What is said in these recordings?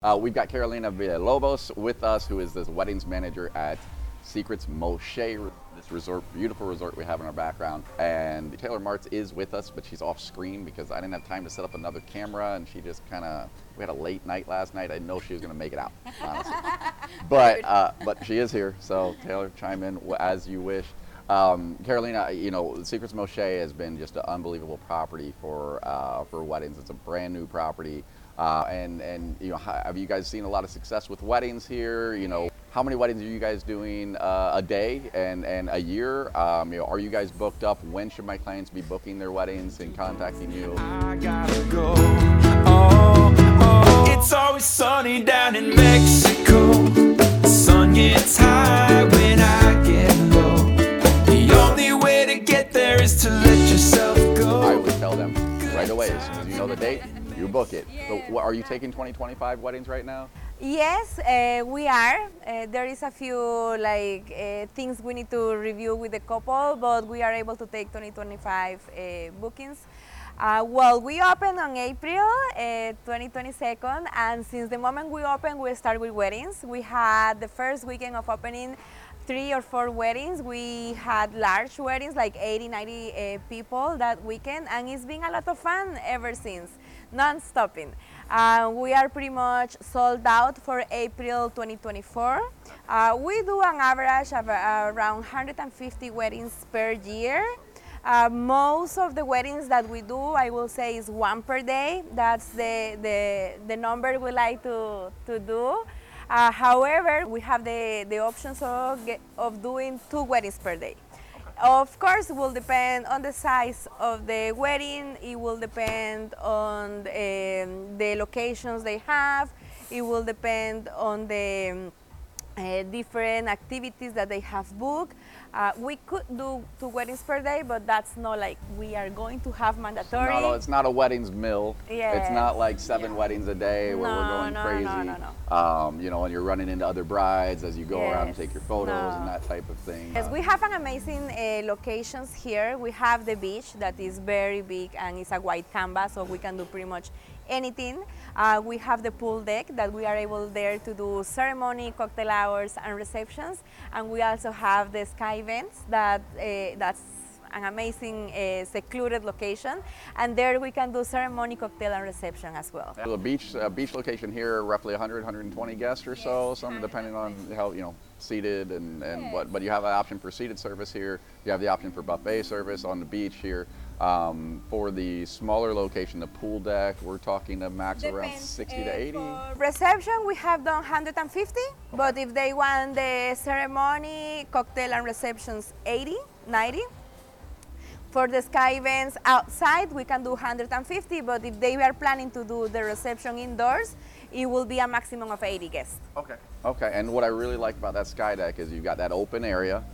Uh, we've got Carolina Villalobos with us, who is this weddings manager at Secrets Moxché, this resort, beautiful resort we have in our background. And Taylor Martz is with us, but she's off screen because I didn't have time to set up another camera, and she just kind of. We had a late night last night. I didn't know she was going to make it out, honestly. but uh, but she is here, so Taylor, chime in as you wish. Um, Carolina, you know, Secrets Moxché has been just an unbelievable property for uh, for weddings. It's a brand new property. Uh, and and you know, have you guys seen a lot of success with weddings here? You know, how many weddings are you guys doing uh, a day and and a year? Um, you know, are you guys booked up? When should my clients be booking their weddings and contacting you? I gotta go. Oh, oh. It's always sunny down in Mexico. The sun gets high when I get low. The only way to get there is to let yourself I go. always tell them right away as soon as you know the date, you book it. So, are you taking 2025 weddings right now? Yes, uh, we are. Uh, there is a few like uh, things we need to review with the couple, but we are able to take 2025 uh, bookings. Uh, well, we opened on April uh, 2022, and since the moment we opened, we start with weddings. We had the first weekend of opening three or four weddings. We had large weddings, like 80, 90 uh, people that weekend, and it's been a lot of fun ever since, non-stopping. Uh, we are pretty much sold out for April 2024. Uh, we do an average of uh, around 150 weddings per year. Uh, most of the weddings that we do, I will say, is one per day. That's the, the, the number we like to, to do. Uh, however, we have the, the options of, get, of doing two weddings per day. Of course, it will depend on the size of the wedding. It will depend on the, um, the locations they have. It will depend on the um, uh, different activities that they have booked. Uh, we could do two weddings per day, but that's not like we are going to have mandatory. No, no, it's not a weddings mill. It's not like seven weddings a day where we're No, going no, crazy. no, no, no. Um, you know, and you're running into other brides as you go around and take your photos and that type of thing. Yes, Uh, we have an amazing uh, locations here. We have the beach that is very big and it's a white canvas, so we can do pretty much anything. Uh, we have the pool deck that we are able there to do ceremony, cocktail hours, and receptions. And we also have the sky events that uh, that's an amazing uh, secluded location. And there we can do ceremony, cocktail, and reception as well. A beach, a beach location here, roughly 100, 120 guests or so, some depending on how you know seated and, and what. But you have an option for seated service here. You have the option for buffet service on the beach here. Um, for the smaller location, the pool deck, we're talking a max around 60 to 80. Reception we have done 150, but if they want the ceremony, cocktail and receptions 80, 90. For the sky events outside, we can do 150, but if they are planning to do the reception indoors, it will be a maximum of 80 guests. Okay. Okay, and what I really like about that sky deck is you've got that open area,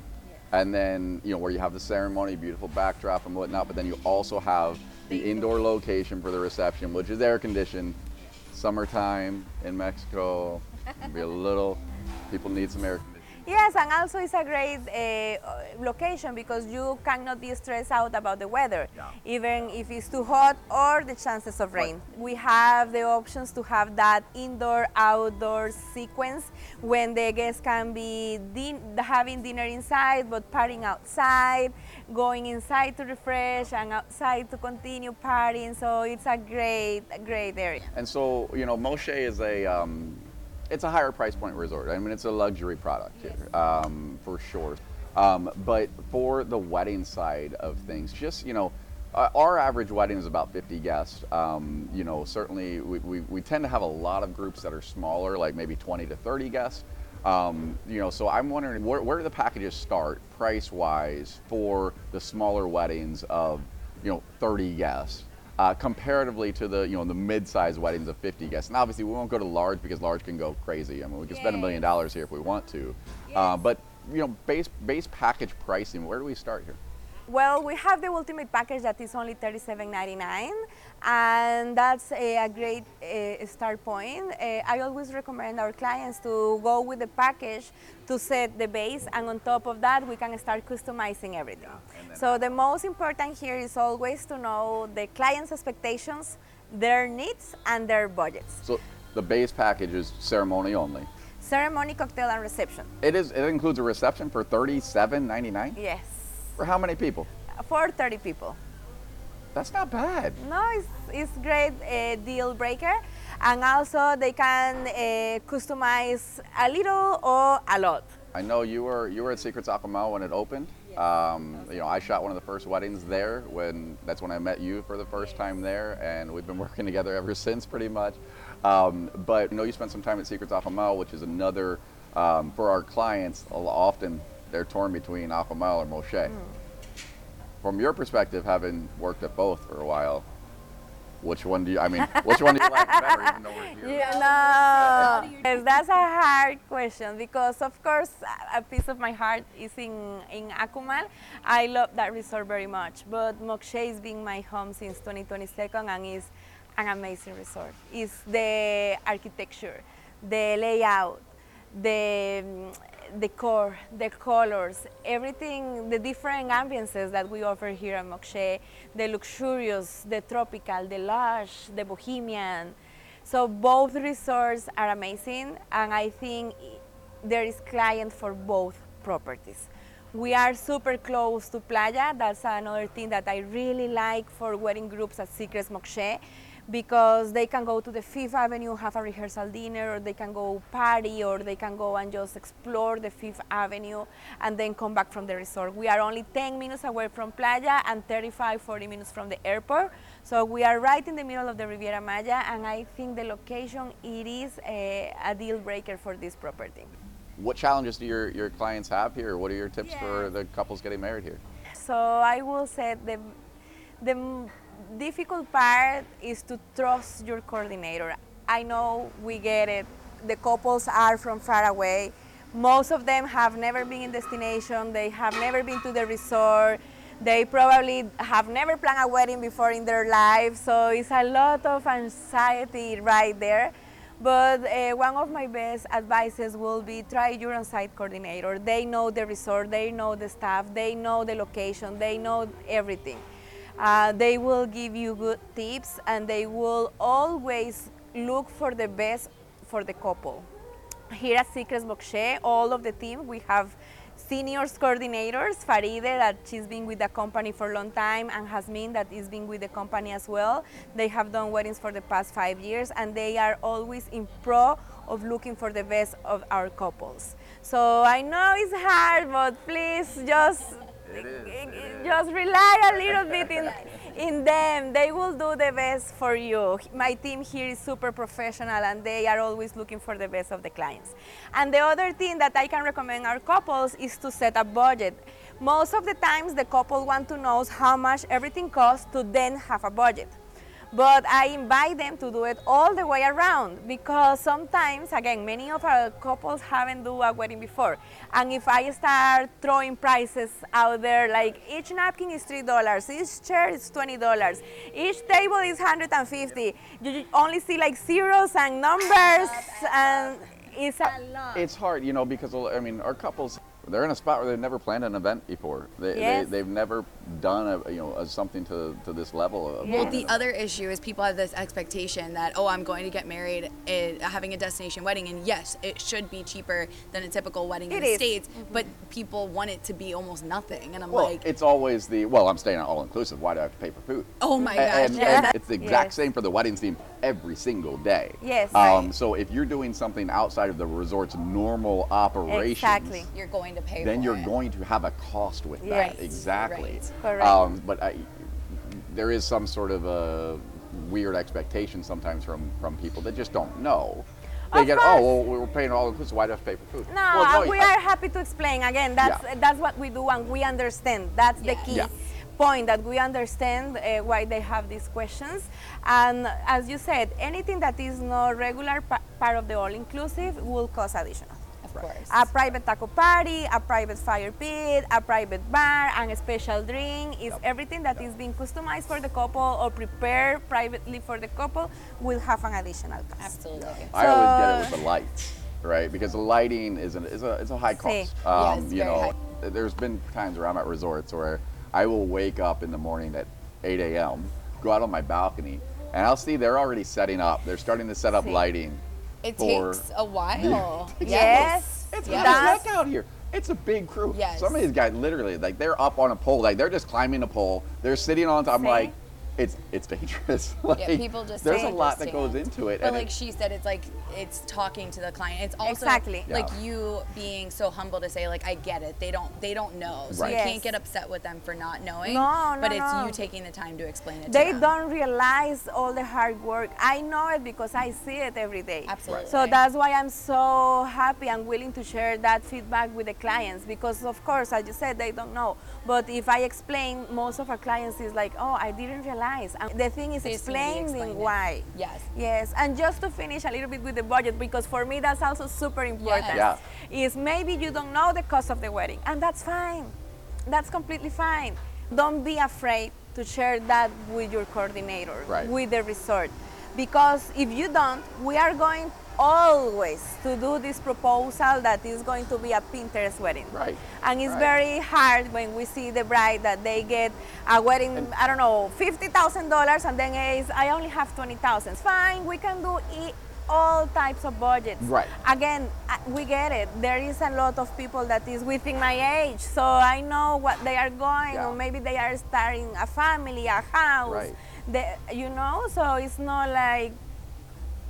and then you know where you have the ceremony, beautiful backdrop and whatnot. But then you also have the indoor location for the reception, which is air conditioned. Summertime in Mexico, be a little. People need some air. Yes, and also it's a great uh, location because you cannot be stressed out about the weather, Yeah. even if it's too hot or the chances of rain. We have the options to have that indoor-outdoor sequence when the guests can be din- having dinner inside but partying outside, going inside to refresh and outside to continue partying. So it's a great, great area. And so, you know, Moxché is a, um, it's a higher price point resort. I mean, it's a luxury product here, um, for sure. Um, but for the wedding side of things, just, you know, uh, our average wedding is about 50 guests. Um, you know, certainly we, we, we tend to have a lot of groups that are smaller, like maybe 20 to 30 guests. Um, you know, so I'm wondering where, where do the packages start price wise for the smaller weddings of, you know, 30 guests? Uh, comparatively to the you know the mid-sized weddings of 50 guests. And obviously, we won't go to large because large can go crazy. I mean, we can spend a million dollars here if we want to. Uh, but you know, base base package pricing. Where do we start here? Well, we have the ultimate package that is only $37.99, and that's a, a great uh, start point. Uh, I always recommend our clients to go with the package to set the base, and on top of that, we can start customizing everything. so the most important here is always to know the client's expectations, their needs, and their budgets. So the base package is ceremony only. Ceremony, cocktail, and reception. It is. It includes a reception for thirty-seven ninety-nine. Yes. For how many people? For 30 people. That's not bad. No, it's, it's great uh, deal breaker. And also they can uh, customize a little or a lot. I know you were you were at Secrets Akumal when it opened. Um, you know, I shot one of the first weddings there when that's when I met you for the first time there, and we've been working together ever since, pretty much. Um, but you know, you spent some time at Secrets Akumal, which is another um, for our clients. Often they're torn between Akumal or Moxché. From your perspective, having worked at both for a while, which one do you? I mean, which one do you like better? Even though we're here. No, that's a hard question because, of course, a- piece of my heart is in, in Akumal. I love that resort very much, but Moxché is being my home since 2022 and is an amazing resort. It's the architecture, the layout, the mm, decor, the colors, everything, the different ambiances that we offer here at Moxché, the luxurious, the tropical, the lush, the bohemian. So both resorts are amazing, and I think there is client for both properties. We are super close to Playa. That's another thing that I really like for wedding groups at Secrets Moxché because they can go to the Fifth Avenue, have a rehearsal dinner, or they can go party, or they can go and just explore the Fifth Avenue and then come back from the resort. We are only 10 minutes away from Playa and 35, 40 minutes from the airport. So we are right in the middle of the Riviera Maya, and I think the location it is a, a deal breaker for this property. What challenges do your, your clients have here? What are your tips for the couples getting married here? So I will say the the difficult part is to trust your coordinator. I know we get it. The couples are from far away. Most of them have never been in destination. They have never been to the resort. They probably have never planned a wedding before in their life. So it's a lot of anxiety right there. But uh, one of my best advices will be try your on-site coordinator. They know the resort, they know the staff, they know the location, they know everything. Uh, they will give you good tips and they will always look for the best for the couple. Here at Secrets Moxché, all of the team, we have seniors coordinators, Faride, that she's been with the company for a long time, and Hasmin, that is been with the company as well. They have done weddings for the past five years, and they are always in pro of looking for the best of our couples. So I know it's hard, but please just It is, it is. just rely a little bit in, in them. They will do the best for you. My team here is super professional and they are always looking for the best of the clients. And the other thing that I can recommend our couples is to set a budget. Most of the times the couple want to know how much everything costs to then have a budget. But I invite them to do it all the way around because sometimes, again, many of our couples haven't do a wedding before. And if I start throwing prices out there, like each napkin is three dollars, each chair is twenty dollars, each table is hundred and fifty, you you only see like zeros and numbers, and it's a, It's hard, you know, because I mean, our couples they're in a spot where they've never planned an event before. They, Yes. they, have never done a, you know a, something to, to this level. Of Yeah. Well, the an other issue is people have this expectation that oh, I'm going to get married, in, having a destination wedding, and yes, it should be cheaper than a typical wedding in the is. states, mm-hmm. but people want it to be almost nothing, and I'm Well, like, it's always the well. I'm staying at all inclusive. Why do I have to pay for food? oh my gosh, and, yeah. and it's the exact Yes. same for the wedding team every single day. Yes. Um, Right. so if you're doing something outside of the resort's normal operations, Exactly. you're going to pay. then you're it. going to have a cost with Yes. that. Exactly. Right. Correct. Um, but I, there is some sort of a weird expectation sometimes from, from people that just don't know. They Of get, course. oh, well, we're paying all inclusive. Why do I have to pay for food? No, Well, and we I- are happy to explain. Again, that's Yeah. that's what we do, and we understand. That's the key Yeah. Point that we understand uh, why they have these questions. And as you said, anything that is not regular pa- part of the all-inclusive will cost additional. of course. A private taco party, a private fire pit, a private bar, and a special drink is everything that is being customized for the couple or prepared privately for the couple will have an additional cost. Absolutely. I always get it with the lights, right? Because the lighting is, an, is a is a high Sí. cost. Yeah, you know, high. there's been times where I'm at resorts where I will wake up in the morning at 8 a.m., go out on my balcony, And I'll see they're already setting up. They're starting to set up Sí. lighting. It For- takes a while. Yes. It's Yes. out here. It's a big crew. Yes. Some of these guys literally like they're up on a pole, like they're just climbing a pole. They're sitting on top. I'm See? like, it's it's dangerous. like, Yeah, people just there's say a lot that just goes into it. But like it- she said, it's like it's talking to the client. It's also Exactly. like Yeah. you being so humble to say like I get it. They don't they don't know, so Right. you Yes. can't get upset with them for not knowing. No, But no, it's no. you taking the time to explain it. They to them. They don't realize all the hard work. I know it because I see it every day. Absolutely. So that's why I'm so happy and willing to share that feedback with the clients because, of course, as you said, they don't know. But if I explain, most of our clients is like, "Oh, I didn't realize." And the thing is explaining explain why. Yes. Yes, and just to finish a little bit with the budget, because for me that's also super important. Yeah. Is maybe you don't know the cost of the wedding, and that's fine. That's completely fine. Don't be afraid to share that with your coordinator, Right. with the resort, because if you don't, we are going always to do this proposal that is going to be a Pinterest wedding. Right. And it's Right. very hard when we see the bride that they get a wedding, I don't know, fifty thousand dollars, and then it's I only have twenty thousand. Fine, we can do e- all types of budgets. Right. Again, we get it. There is a lot of people that is within my age, so I know what they are going, Yeah. or maybe they are starting a family, a house. Right. They, you know, so it's not like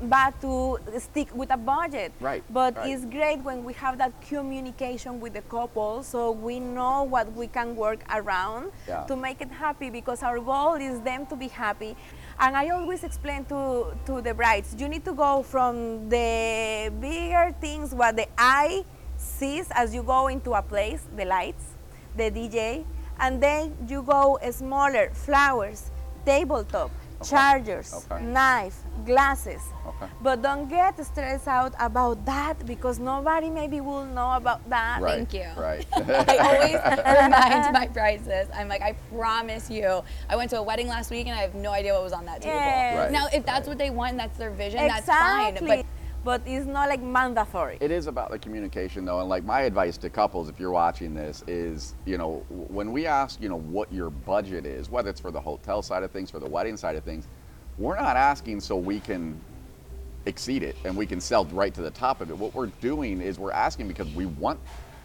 bad to stick with a budget. Right, But right. it's great when we have that communication with the couple so we know what we can work around Yeah. to make it happy because our goal is them to be happy. And I always explain to, to the brides, you need to go from the bigger things, what the eye sees as you go into a place, the lights, the DJ, and then you go smaller, flowers, tabletop, chargers, Okay. knife, glasses. Okay. But don't get stressed out about that because nobody maybe will know about that. right. Thank you. Right. I always remind my brides this. I'm like, I promise you. I went to a wedding last week and I have no idea what was on that table. Yes. Right, Now, if that's right. what they want, and that's their vision. Exactly. That's fine. But but it's not like mandatory. It is about the communication though, and like my advice to couples, if you're watching this, is you know when we ask you know what your budget is, whether it's for the hotel side of things, for the wedding side of things, we're not asking so we can exceed it and we can sell right to the top of it. What we're doing is we're asking because we want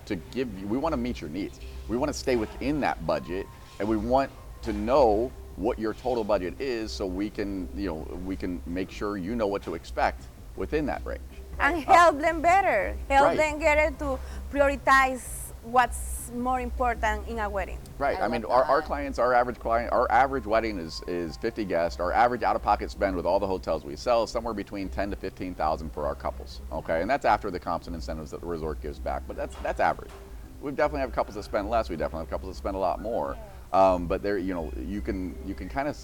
to give you, we want to meet your needs. We want to stay within that budget, and we want to know what your total budget is, so we can you know we can make sure you know what to expect within that range. and help them better. Help Right. them get it to prioritize what's more important in a wedding. Right. I I, mean, our, our clients, our average client, our average wedding is is 50 guests. Our average out-of-pocket spend with all the hotels we sell is somewhere between 10 to 15 thousand for our couples. Okay, and that's after the comps and incentives that the resort gives back. But that's that's average. We definitely have couples that spend less. We definitely have couples that spend a lot more. Um, but there, you know, you can you can kind of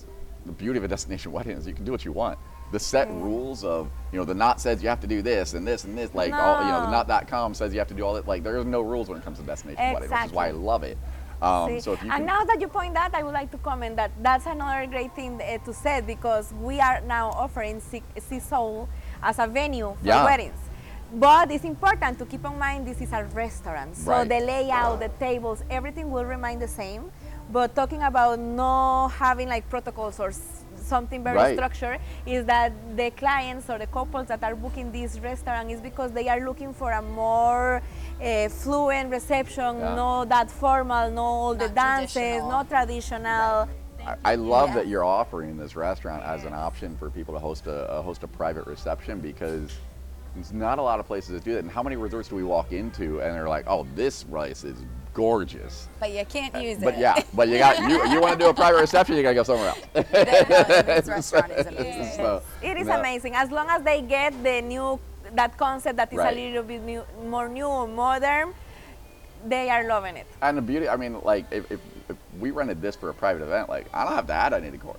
the beauty of a destination wedding is you can do what you want. The set rules of you know the knot says you have to do this and this and this like all you know the No. knot.com says you have to do all that like there's no rules when it comes to destination wedding, which is why I love it. Um, so and can, now that you point that, I would like to comment that that's another great thing uh, to say because we are now offering Sea Sea as a venue for Yeah. weddings. But it's important to keep in mind this is a restaurant. So Right. the layout, the tables, everything will remain the same. But talking about not having like protocols or something very Right. structured is that the clients or the couples that are booking this restaurant is because they are looking for a more uh, fluent reception, Yeah. not that formal, no all the Not dances, traditional. not traditional. I, I love Yeah. that you're offering this restaurant as an option for people to host a, a host a private reception because there's not a lot of places that do that. And how many resorts do we walk into and they're like, "Oh, this place is gorgeous." but you can't use But it. But yeah, but you got you you want to do a private reception, you gotta go somewhere else. this restaurant is amazing. So, It is no. amazing as long as they get the new that concept that is Right. a little bit new, more new, modern. They are loving it. And the beauty, I mean, like if, if, if we rented this for a private event, like I don't have to add any decor.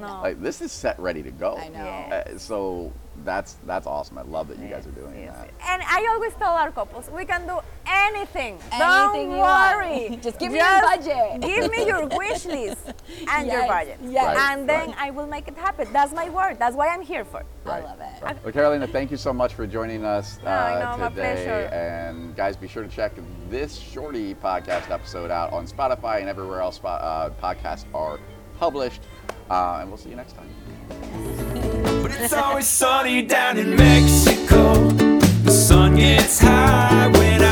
No. Like this is set ready to go. I know. Uh, so that's that's awesome. I love that you guys are doing Yes. that. And I always tell our couples, we can do anything. Anything Don't you want. worry. Just give me your budget. Give me your wish list and your budget. yes. Right, And then right. I will make it happen. That's my word. That's why I'm here for. I love it. Right. Well, Carolina, thank you so much for joining us No, I uh, know, my today. pleasure. And guys, be sure to check this shorty podcast episode out on Spotify and everywhere else spo- uh, podcasts are published. Uh, and we'll see you next time. But it's always sunny down in Mexico. The sun gets high when I